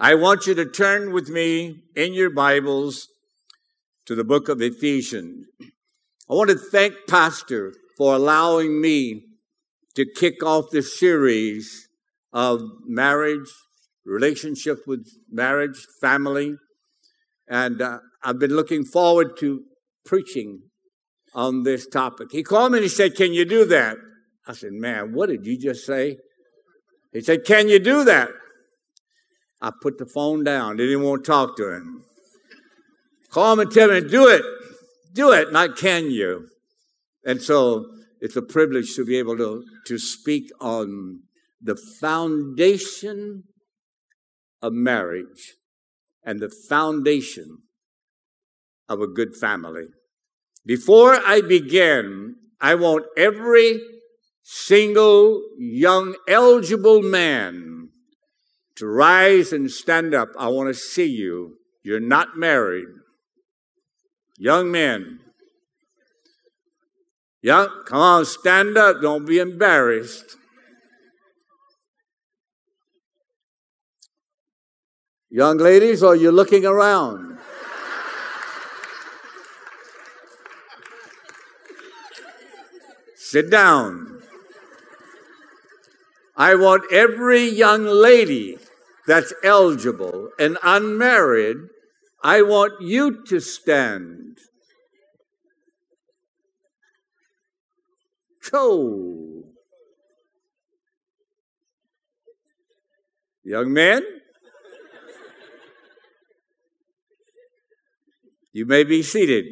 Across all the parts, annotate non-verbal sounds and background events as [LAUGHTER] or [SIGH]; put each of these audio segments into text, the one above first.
I want you to turn with me in your Bibles to the book of Ephesians. I want to thank Pastor for allowing me to kick off this series of marriage, relationship with marriage, family. And uh, I've been looking forward to preaching on this topic. He called me and he said, Can you do that? I said, Man, what did you just say? He said, Can you do that? I put the phone down. Didn't want to talk to him. Call him and tell me, Do it. Do it, not can you. And so it's a privilege to be able to, to speak on the foundation of marriage and the foundation of a good family. Before I begin, I want every single young eligible man to rise and stand up. I want to see you. You're not married. Young men. Young, come on, stand up. Don't be embarrassed. Young ladies, are you looking around? Sit down. I want every young lady that's eligible and unmarried, I want you to stand. Go. Young men, you may be seated.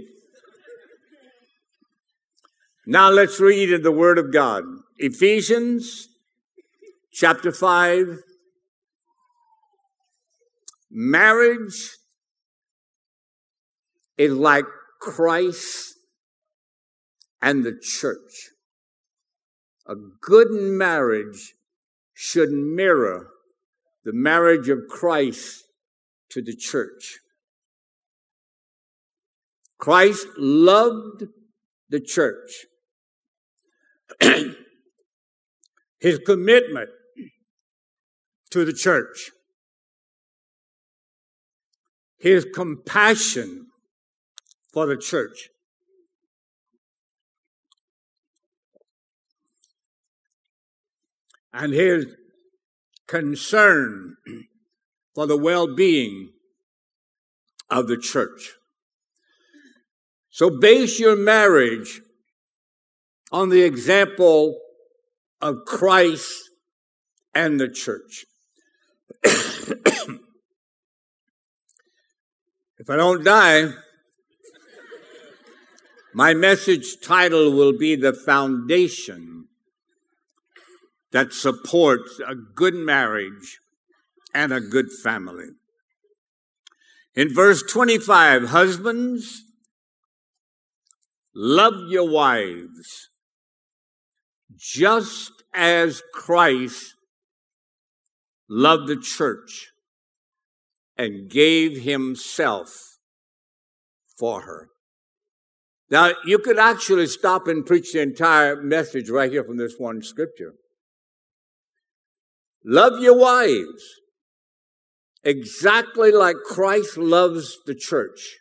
Now let's read in the Word of God. Ephesians chapter 5. Marriage is like Christ and the church. A good marriage should mirror the marriage of Christ to the church. Christ loved the church. [CLEARS THROAT] his commitment to the church, his compassion for the church. And his concern for the well being of the church. So base your marriage on the example of Christ and the church. [COUGHS] if I don't die, my message title will be The Foundation that supports a good marriage and a good family. In verse 25, husbands, love your wives just as Christ loved the church and gave himself for her. Now, you could actually stop and preach the entire message right here from this one scripture. Love your wives exactly like Christ loves the church.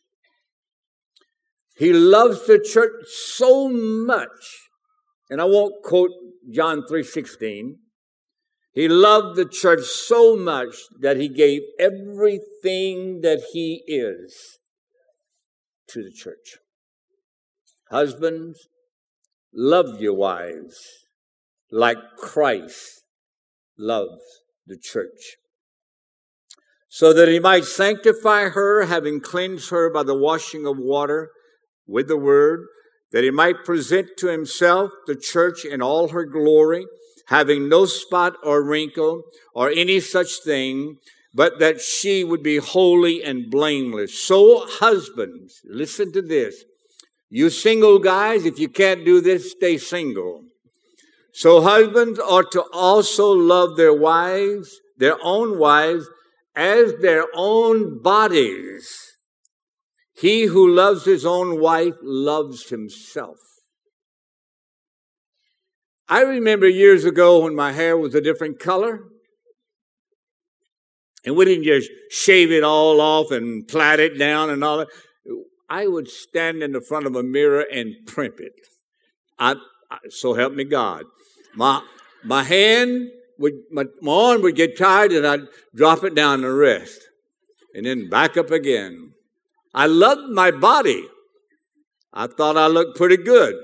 He loves the church so much and I won't quote John 3:16. He loved the church so much that he gave everything that he is to the church. Husbands, love your wives like Christ loves the church, so that he might sanctify her, having cleansed her by the washing of water with the word, that he might present to himself the church in all her glory, having no spot or wrinkle or any such thing, but that she would be holy and blameless. So, husbands, listen to this. You single guys, if you can't do this, stay single. So, husbands ought to also love their wives, their own wives, as their own bodies. He who loves his own wife loves himself. I remember years ago when my hair was a different color. And we didn't just shave it all off and plait it down and all that. I would stand in the front of a mirror and primp it. I, I so help me God. My my hand would my, my arm would get tired and I'd drop it down and rest. And then back up again. I loved my body. I thought I looked pretty good.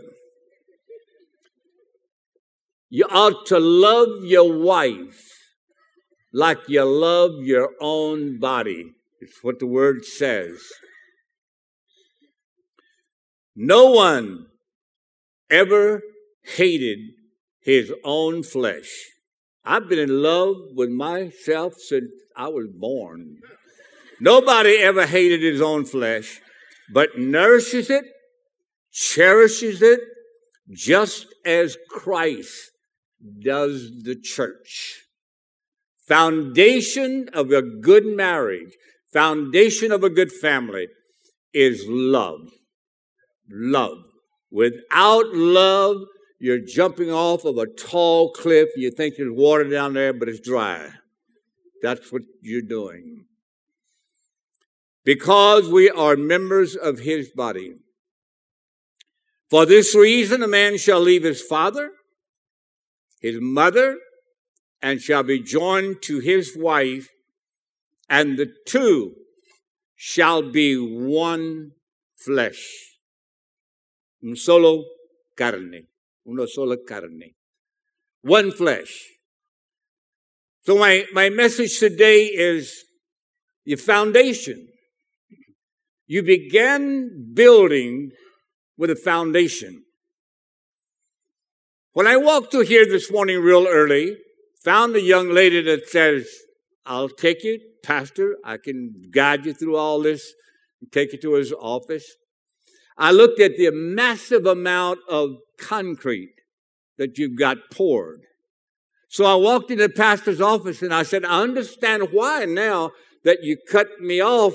You ought to love your wife like you love your own body. It's what the word says. No one ever hated his own flesh. I've been in love with myself since I was born. Nobody ever hated his own flesh, but nourishes it, cherishes it, just as Christ does the church. Foundation of a good marriage, foundation of a good family is love love. Without love, you're jumping off of a tall cliff. You think there's water down there, but it's dry. That's what you're doing. Because we are members of his body. For this reason, a man shall leave his father, his mother, and shall be joined to his wife, and the two shall be one flesh un solo carne, una sola carne, one flesh. So my, my message today is your foundation. You began building with a foundation. When I walked through here this morning real early, found a young lady that says, I'll take you, Pastor. I can guide you through all this and take you to his office. I looked at the massive amount of concrete that you've got poured. So I walked into the pastor's office and I said, I understand why now that you cut me off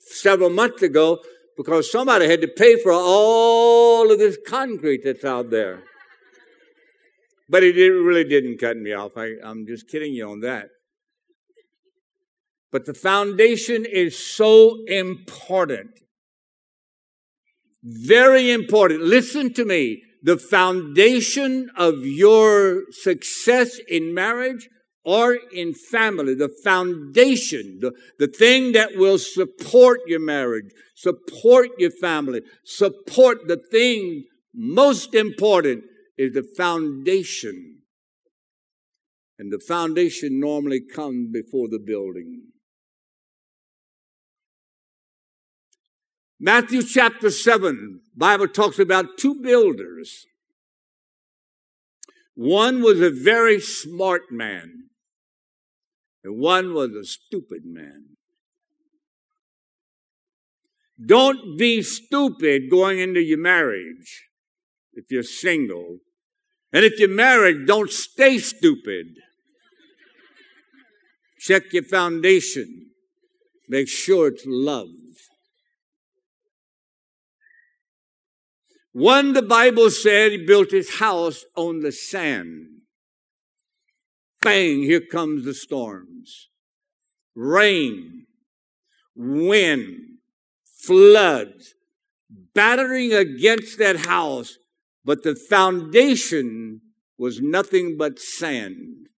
several months ago because somebody had to pay for all of this concrete that's out there. But it really didn't cut me off. I, I'm just kidding you on that. But the foundation is so important. Very important. Listen to me. The foundation of your success in marriage or in family, the foundation, the, the thing that will support your marriage, support your family, support the thing most important is the foundation. And the foundation normally comes before the building. Matthew chapter 7, Bible talks about two builders. One was a very smart man, and one was a stupid man. Don't be stupid going into your marriage if you're single. And if you're married, don't stay stupid. Check your foundation. Make sure it's love. One, the Bible said, he built his house on the sand. Bang, here comes the storms. Rain, wind, floods, battering against that house, but the foundation was nothing but sand.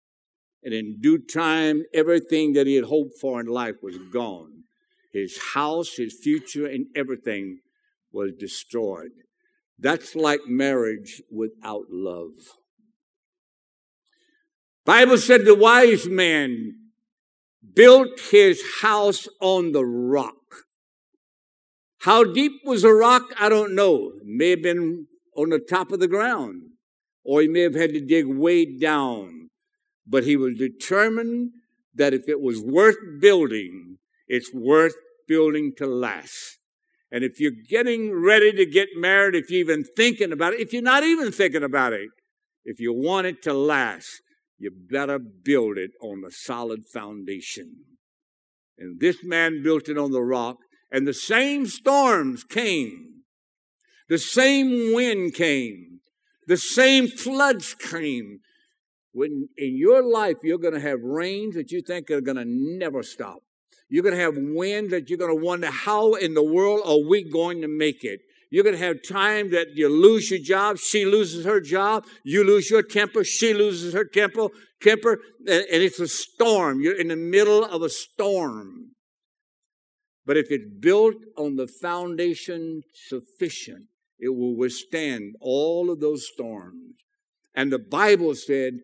And in due time, everything that he had hoped for in life was gone. His house, his future, and everything was destroyed. That's like marriage without love. Bible said the wise man built his house on the rock. How deep was the rock? I don't know. It may have been on the top of the ground, or he may have had to dig way down. But he was determined that if it was worth building, it's worth building to last. And if you're getting ready to get married, if you're even thinking about it, if you're not even thinking about it, if you want it to last, you better build it on a solid foundation. And this man built it on the rock, and the same storms came. The same wind came. The same floods came. when in your life you're going to have rains that you think are going to never stop. You're going to have winds that you're going to wonder how in the world are we going to make it. You're going to have time that you lose your job, she loses her job, you lose your temper, she loses her temper, temper, and it's a storm. You're in the middle of a storm. But if it's built on the foundation sufficient, it will withstand all of those storms. And the Bible said,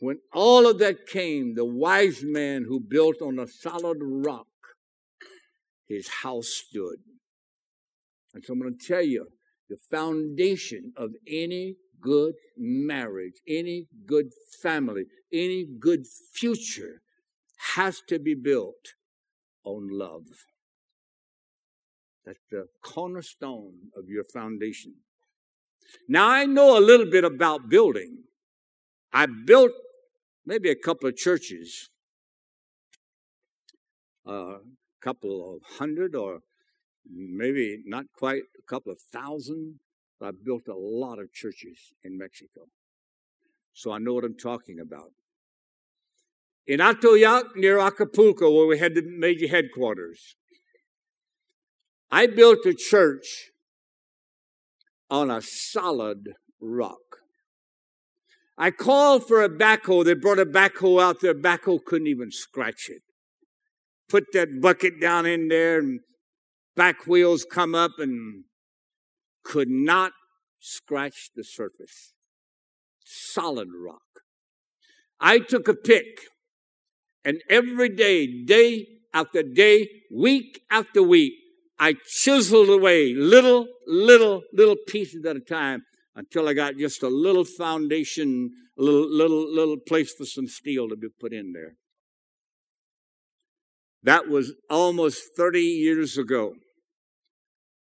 when all of that came, the wise man who built on a solid rock, his house stood. And so I'm going to tell you the foundation of any good marriage, any good family, any good future has to be built on love. That's the cornerstone of your foundation. Now, I know a little bit about building. I built maybe a couple of churches, a uh, couple of hundred or maybe not quite a couple of thousand. I built a lot of churches in Mexico. So I know what I'm talking about. In Atoyac, near Acapulco, where we had the major headquarters, I built a church on a solid rock. I called for a backhoe. They brought a backhoe out there. Backhoe couldn't even scratch it. Put that bucket down in there and back wheels come up and could not scratch the surface. Solid rock. I took a pick and every day, day after day, week after week, I chiseled away little, little, little pieces at a time until I got just a little foundation, a little, little, little place for some steel to be put in there. That was almost 30 years ago.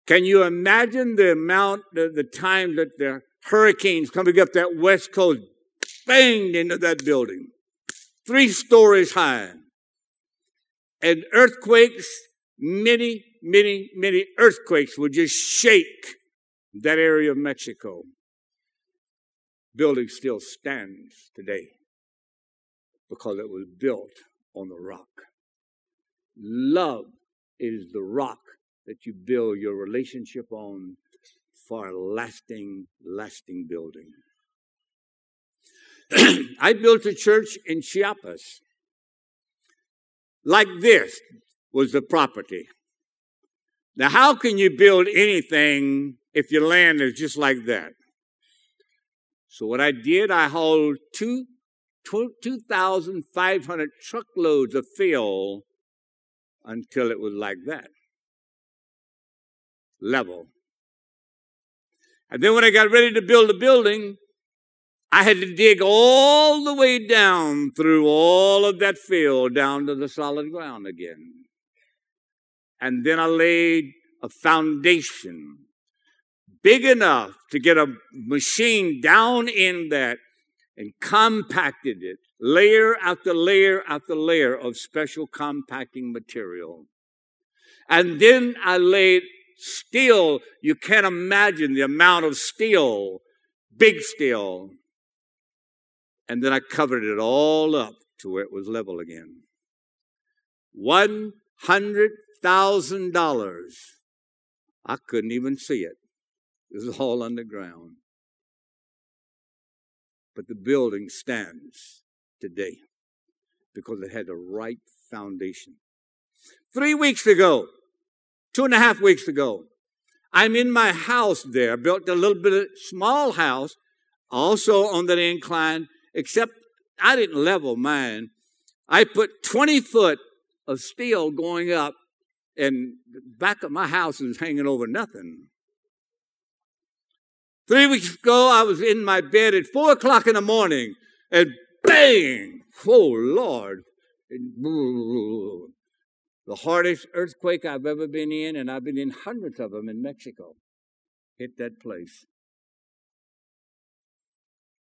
Can you imagine the amount, the, the time that the hurricanes coming up that west coast banged into that building? Three stories high. And earthquakes, many, many, many earthquakes would just shake that area of Mexico. Building still stands today because it was built on the rock. Love is the rock that you build your relationship on for a lasting, lasting building. [CLEARS THROAT] I built a church in Chiapas. Like this was the property. Now, how can you build anything if your land is just like that? So what I did, I hauled two, 2,500 truckloads of fill until it was like that level. And then when I got ready to build a building, I had to dig all the way down through all of that fill down to the solid ground again. And then I laid a foundation big enough to get a machine down in that and compacted it layer after layer after layer of special compacting material. And then I laid steel. You can't imagine the amount of steel, big steel. And then I covered it all up to where it was level again. $100,000. I couldn't even see it. It was all underground. But the building stands today because it had the right foundation. Three weeks ago, two and a half weeks ago. I'm in my house there, built a little bit of small house, also on the incline, except I didn't level mine. I put 20 foot of steel going up, and back of my house is hanging over nothing. Three weeks ago, I was in my bed at four o'clock in the morning, and bang! Oh, Lord. The hardest earthquake I've ever been in, and I've been in hundreds of them in Mexico, hit that place.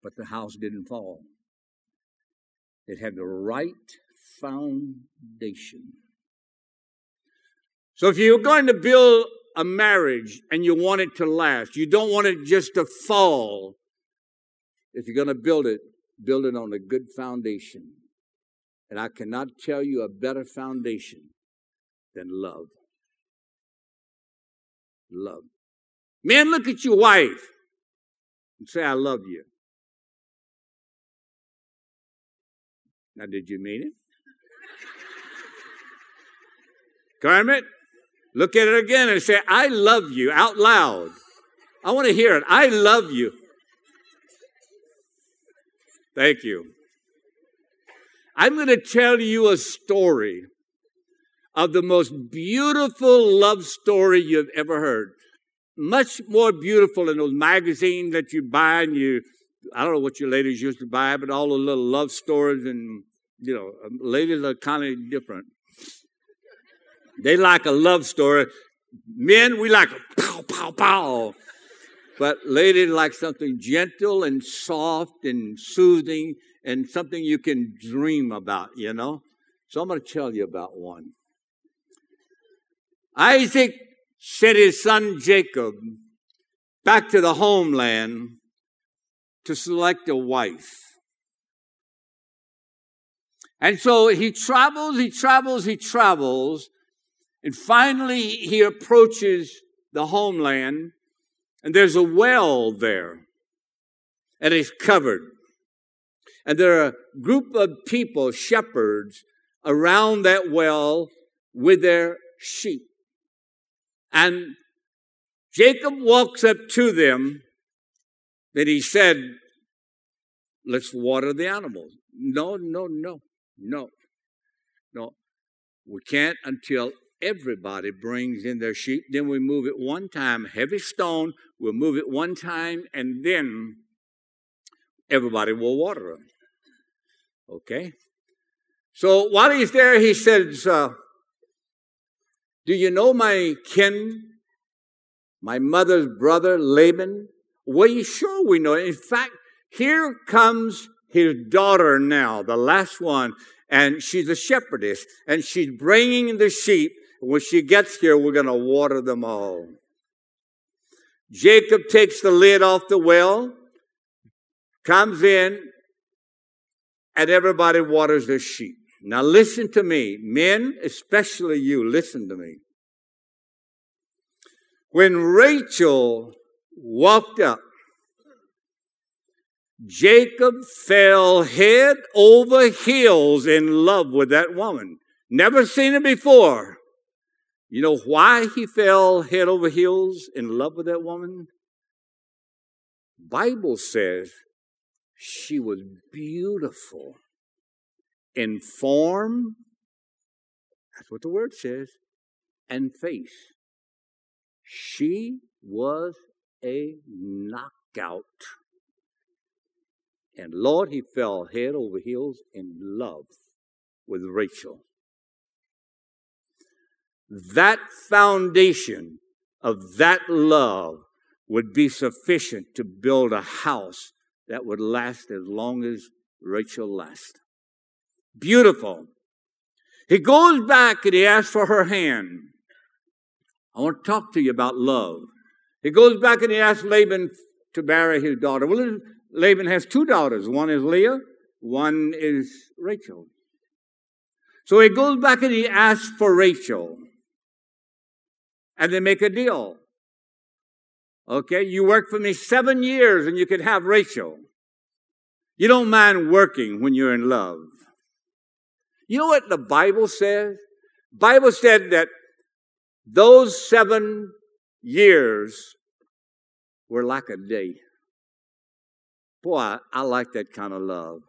But the house didn't fall. It had the right foundation. So if you're going to build a marriage and you want it to last, you don't want it just to fall. If you're going to build it, build it on a good foundation. And I cannot tell you a better foundation than love. Love. Men, look at your wife and say, I love you. Now, did you mean it? Kermit, look at it again and say, I love you out loud. I want to hear it. I love you. Thank you. I'm going to tell you a story of the most beautiful love story you've ever heard. Much more beautiful than those magazines that you buy and you, I don't know what your ladies used to buy, but all the little love stories and, you know, ladies are kind of different. They like a love story. Men, we like a pow, pow, pow. But ladies like something gentle and soft and soothing and something you can dream about, you know? So I'm going to tell you about one. Isaac sent his son Jacob back to the homeland to select a wife. And so he travels, he travels, he travels, and finally he approaches the homeland, and there's a well there, and it's covered. And there are a group of people, shepherds, around that well with their sheep. And Jacob walks up to them, and he said, Let's water the animals. No, no, no, no, no. We can't until everybody brings in their sheep. Then we move it one time, heavy stone, we'll move it one time, and then everybody will water them. Okay? So while he's there, he says, uh, Do you know my kin, my mother's brother, Laban? Well, you sure we know. In fact, here comes his daughter now, the last one, and she's a shepherdess, and she's bringing the sheep. When she gets here, we're going to water them all. Jacob takes the lid off the well, comes in, and everybody waters their sheep. Now listen to me, men, especially you, listen to me. When Rachel walked up, Jacob fell head over heels in love with that woman. Never seen it before. You know why he fell head over heels in love with that woman? Bible says she was beautiful in form, that's what the word says, and face. She was a knockout. And Lord, he fell head over heels in love with Rachel. That foundation of that love would be sufficient to build a house that would last as long as Rachel lasts. Beautiful. He goes back and he asks for her hand. I want to talk to you about love. He goes back and he asks Laban to marry his daughter. Well, Laban has two daughters. One is Leah, one is Rachel. So he goes back and he asks for Rachel. And they make a deal. Okay, you work for me seven years and you can have Rachel. You don't mind working when you're in love. You know what the Bible says? Bible said that those seven years were like a day. Boy, I, I like that kind of love.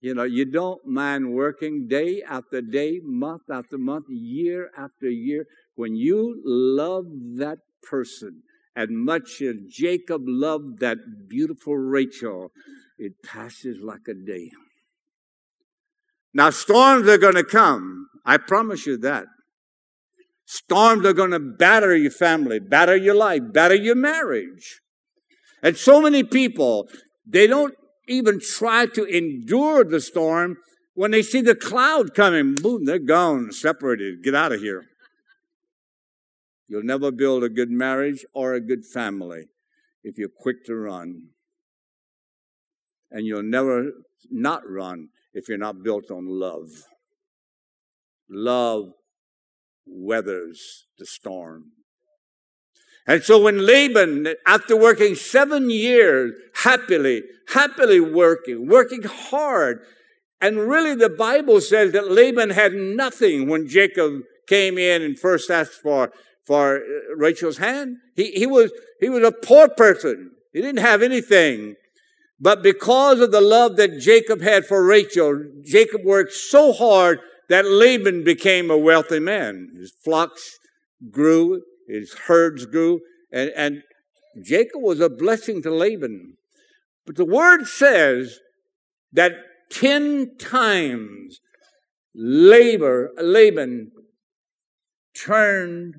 You know, you don't mind working day after day, month after month, year after year. When you love that person as much as Jacob loved that beautiful Rachel, it passes like a day. Now, storms are going to come. I promise you that. Storms are going to batter your family, batter your life, batter your marriage. And so many people, they don't even try to endure the storm. When they see the cloud coming, boom, they're gone, separated. Get out of here. You'll never build a good marriage or a good family if you're quick to run. and you'll never not run if you're not built on love. Love weathers the storm. And so when Laban, after working seven years happily, happily working, working hard, and really the Bible says that Laban had nothing when Jacob came in and first asked for, for uh, Rachel's hand. He, he was, he was a poor person. He didn't have anything. But because of the love that Jacob had for Rachel, Jacob worked so hard that Laban became a wealthy man. His flocks grew, his herds grew, and, and Jacob was a blessing to Laban. But the word says that 10 times labor, Laban turned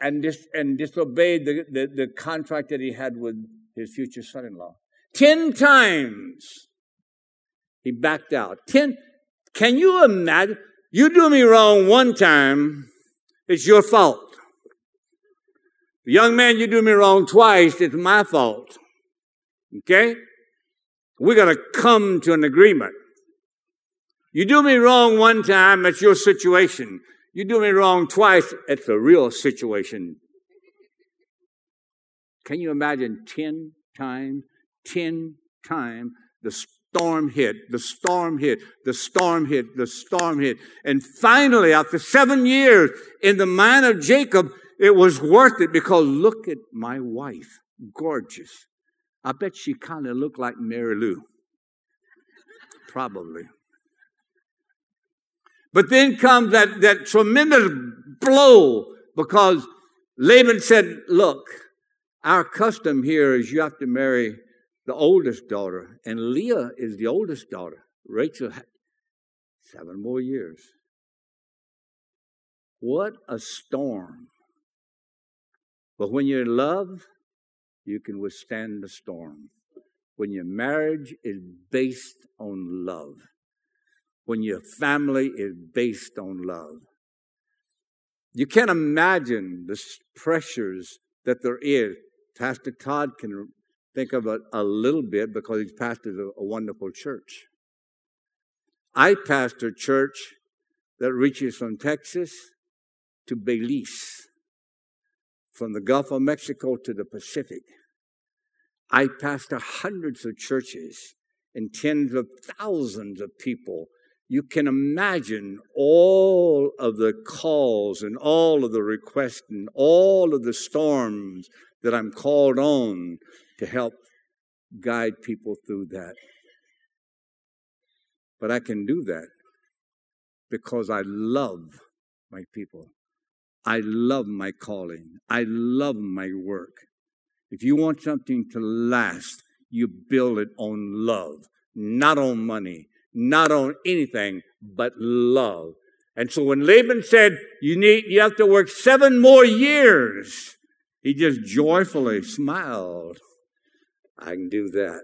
and, dis, and disobeyed the, the, the contract that he had with his future son-in-law. 10 times he backed out. 10, can you imagine? You do me wrong one time, it's your fault. Young man, you do me wrong twice, it's my fault. Okay? We gotta come to an agreement. You do me wrong one time, it's your situation. You do me wrong twice, it's a real situation. Can you imagine 10 times, 10 times the storm hit, the storm hit, the storm hit, the storm hit. And finally, after seven years in the mind of Jacob, it was worth it because look at my wife, gorgeous. I bet she kind of looked like Mary Lou. Probably. But then comes that, that tremendous blow because Laban said, Look, our custom here is you have to marry the oldest daughter, and Leah is the oldest daughter. Rachel had seven more years. What a storm. But when you're in love, you can withstand the storm. When your marriage is based on love, when your family is based on love, you can't imagine the pressures that there is. Pastor Todd can think of it a little bit because he's pastored a, a wonderful church. I pastor a church that reaches from Texas to Belize from the Gulf of Mexico to the Pacific. I pastor hundreds of churches and tens of thousands of people. You can imagine all of the calls and all of the requests and all of the storms that I'm called on to help guide people through that. But I can do that because I love my people. I love my calling. I love my work. If you want something to last, you build it on love, not on money, not on anything, but love. And so when Laban said, you need, you have to work seven more years, he just joyfully smiled. I can do that.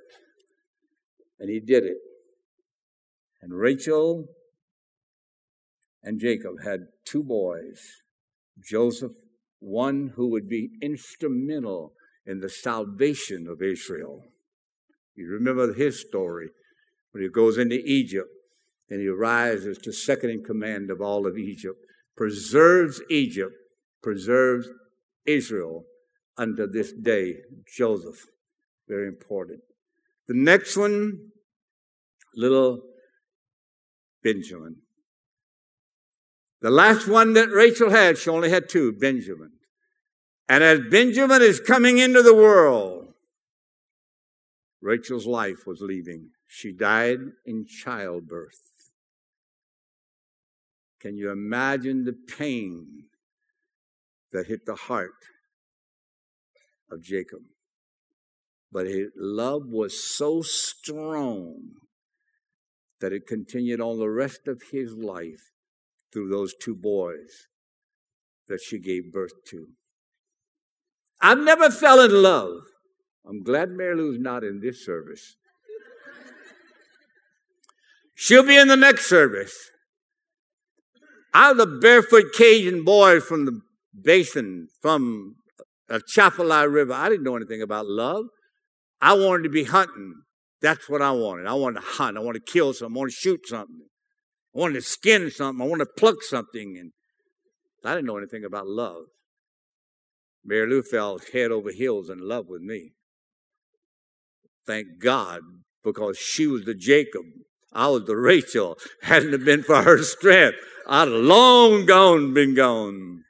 And he did it. And Rachel and Jacob had two boys. Joseph, one who would be instrumental in the salvation of Israel. You remember his story when he goes into Egypt and he rises to second in command of all of Egypt, preserves Egypt, preserves Israel unto this day. Joseph, very important. The next one, little Benjamin. The last one that Rachel had, she only had two, Benjamin. And as Benjamin is coming into the world, Rachel's life was leaving. She died in childbirth. Can you imagine the pain that hit the heart of Jacob? But his love was so strong that it continued on the rest of his life through those two boys that she gave birth to. I've never fell in love. I'm glad Mary Lou's not in this service. She'll be in the next service. I was a barefoot Cajun boy from the basin, from uh, Atchafalaya River. I didn't know anything about love. I wanted to be hunting. That's what I wanted. I wanted to hunt. I wanted to kill something. I wanted to shoot something. I wanted to skin something. I wanted to pluck something. And I didn't know anything about love. Mary Lou fell head over heels in love with me. Thank God, because she was the Jacob. I was the Rachel. Hadn't it been for her strength, I'd long gone, been gone.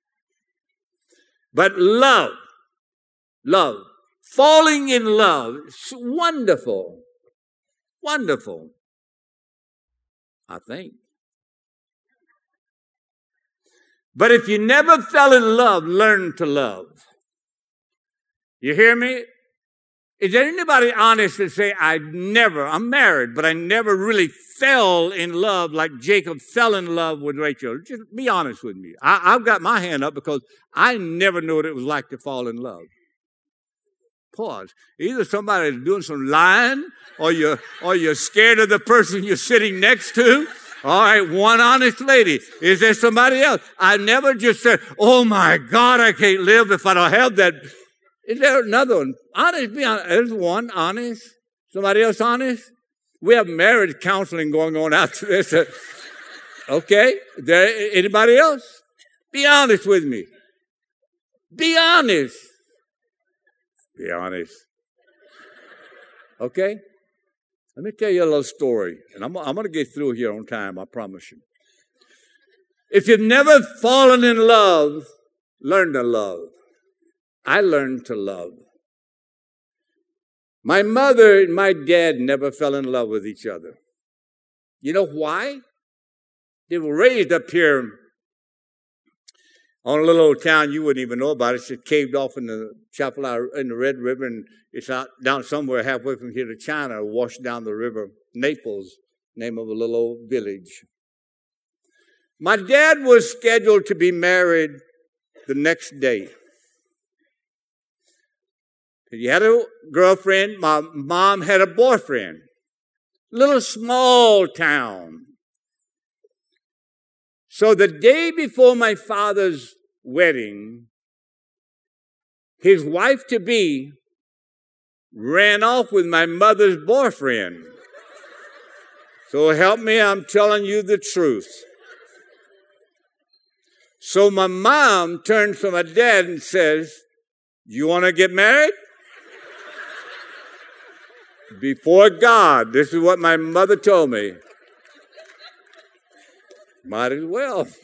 But love, love, falling in love, it's wonderful. Wonderful. I think. But if you never fell in love, learn to love. You hear me? Is there anybody honest to say, I never, I'm married, but I never really fell in love like Jacob fell in love with Rachel? Just be honest with me. I, have got my hand up because I never knew what it was like to fall in love. Pause. Either somebody's doing some lying or you're, or you're scared of the person you're sitting next to. All right, one honest lady. Is there somebody else? I never just said, oh my God, I can't live if I don't have that is there another one? Honest, be honest. There's one honest. Somebody else honest? We have marriage counseling going on [LAUGHS] after this. okay. There, anybody else? Be honest with me. Be honest. Be honest. Okay? Let me tell you a little story, and I'm, I'm going to get through here on time, I promise you. If you've never fallen in love, learn to love. I learned to love. My mother and my dad never fell in love with each other. You know why? They were raised up here on a little old town you wouldn't even know about. It's just caved off in the chapel in the Red River, and it's out down somewhere halfway from here to China, washed down the river. Naples, name of a little old village. My dad was scheduled to be married the next day. He had a girlfriend. My mom had a boyfriend. Little small town. So the day before my father's wedding, his wife to be ran off with my mother's boyfriend. So help me, I'm telling you the truth. So my mom turns to my dad and says, You want to get married? Before God. This is what my mother told me. Might as well. [LAUGHS]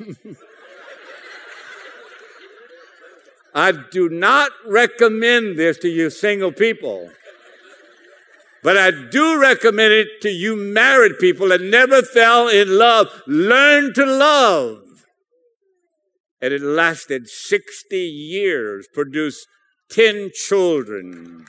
I do not recommend this to you single people. But I do recommend it to you married people that never fell in love. Learn to love. And it lasted 60 years, produced 10 children.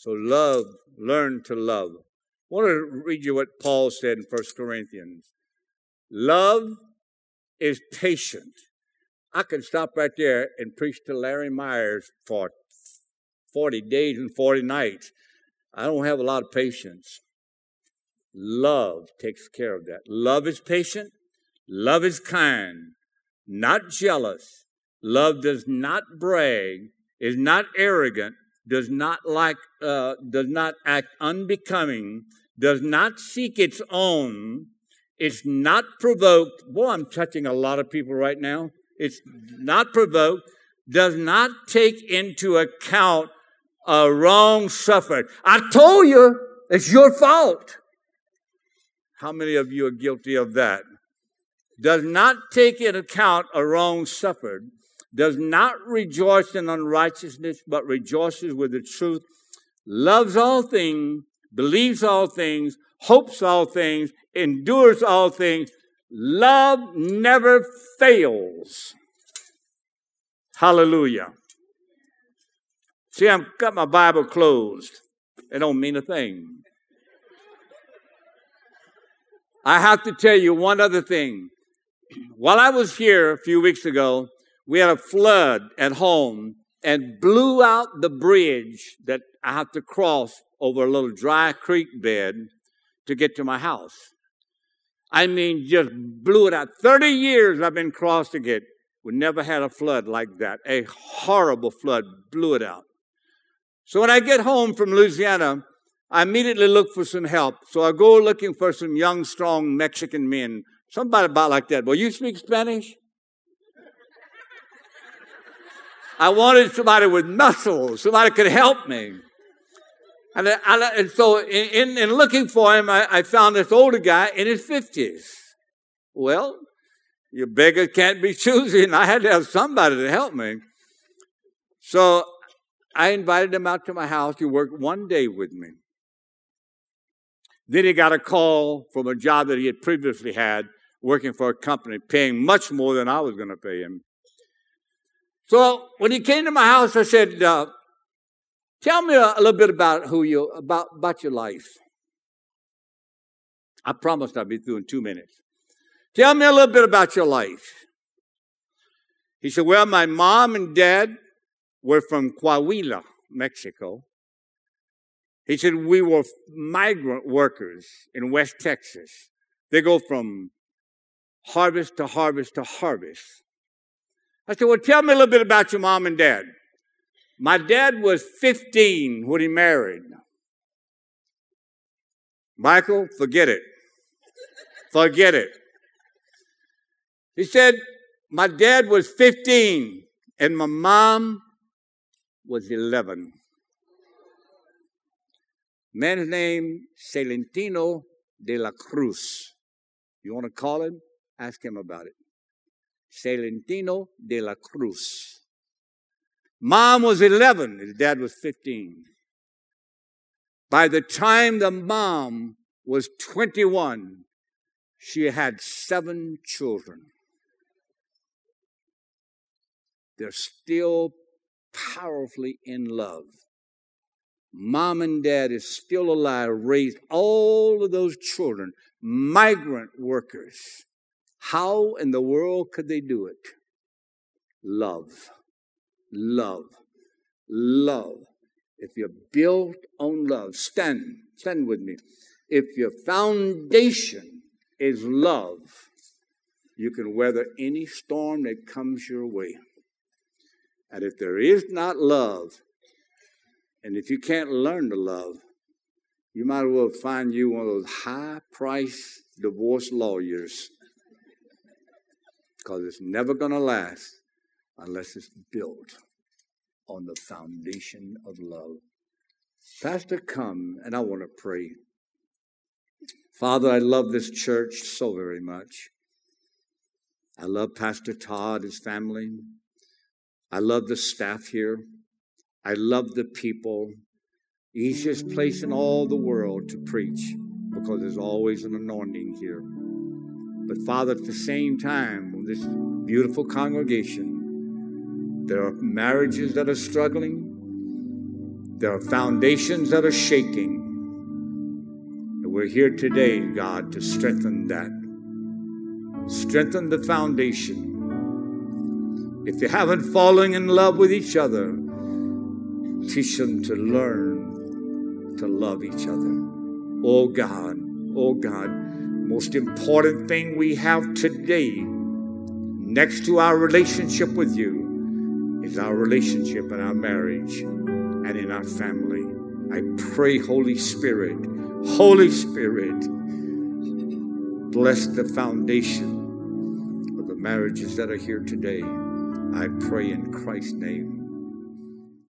So love, learn to love. I want to read you what Paul said in 1 Corinthians. Love is patient. I can stop right there and preach to Larry Myers for 40 days and 40 nights. I don't have a lot of patience. Love takes care of that. Love is patient. Love is kind, not jealous. Love does not brag, is not arrogant, does not like, uh, does not act unbecoming, does not seek its own, it's not provoked. Boy, I'm touching a lot of people right now. It's not provoked, does not take into account a wrong suffered. I told you it's your fault. How many of you are guilty of that? Does not take into account a wrong suffered does not rejoice in unrighteousness, but rejoices with the truth, loves all things, believes all things, hopes all things, endures all things. Love never fails. Hallelujah. See, I've got my Bible closed. It don't mean a thing. I have to tell you one other thing. While I was here a few weeks ago, we had a flood at home and blew out the bridge that I have to cross over a little dry creek bed to get to my house. I mean, just blew it out. 30 years I've been crossing it. We never had a flood like that. A horrible flood blew it out. So when I get home from Louisiana, I immediately look for some help. So I go looking for some young, strong Mexican men. Somebody about like that. Well, you speak Spanish? I wanted somebody with muscles, somebody could help me. And, I, and so in, in, looking for him, I, I found this older guy in his 50s. Well, your beggar can't be choosy, and I had to have somebody to help me. So I invited him out to my house. He worked one day with me. Then he got a call from a job that he had previously had working for a company, paying much more than I was going to pay him. So when he came to my house, I said, uh, "Tell me a, a, little bit about who you about about your life." I promised I'd be through in two minutes. Tell me a little bit about your life. He said, "Well, my mom and dad were from Coahuila, Mexico." He said, "We were migrant workers in West Texas. They go from harvest to harvest to harvest." I said, Well, tell me a little bit about your mom and dad. My dad was 15 when he married. Michael, forget it. Forget it. He said, My dad was 15 and my mom was 11. Man's name, Celentino de la Cruz. You want to call him? Ask him about it. Celentino de la Cruz. Mom was 11, his dad was 15. By the time the mom was 21, she had seven children. They're still powerfully in love. Mom and dad is still alive, raised all of those children, migrant workers. How in the world could they do it? Love. Love. Love. If you're built on love, stand, stand with me. If your foundation is love, you can weather any storm that comes your way. And if there is not love, and if you can't learn to love, you might as well find you one of those high priced divorce lawyers because it's never going to last unless it's built on the foundation of love. Pastor, come and I want to pray. Father, I love this church so very much. I love Pastor Todd, his family. I love the staff here. I love the people. Easiest place in all the world to preach because there's always an anointing here. But Father, at the same time, this beautiful congregation, there are marriages that are struggling, there are foundations that are shaking. And we're here today, God, to strengthen that. Strengthen the foundation. If you haven't fallen in love with each other, teach them to learn to love each other. Oh God, oh God most important thing we have today, next to our relationship with you, is our relationship in our marriage and in our family. I pray, Holy Spirit, Holy Spirit, bless the foundation of the marriages that are here today. I pray in Christ's name.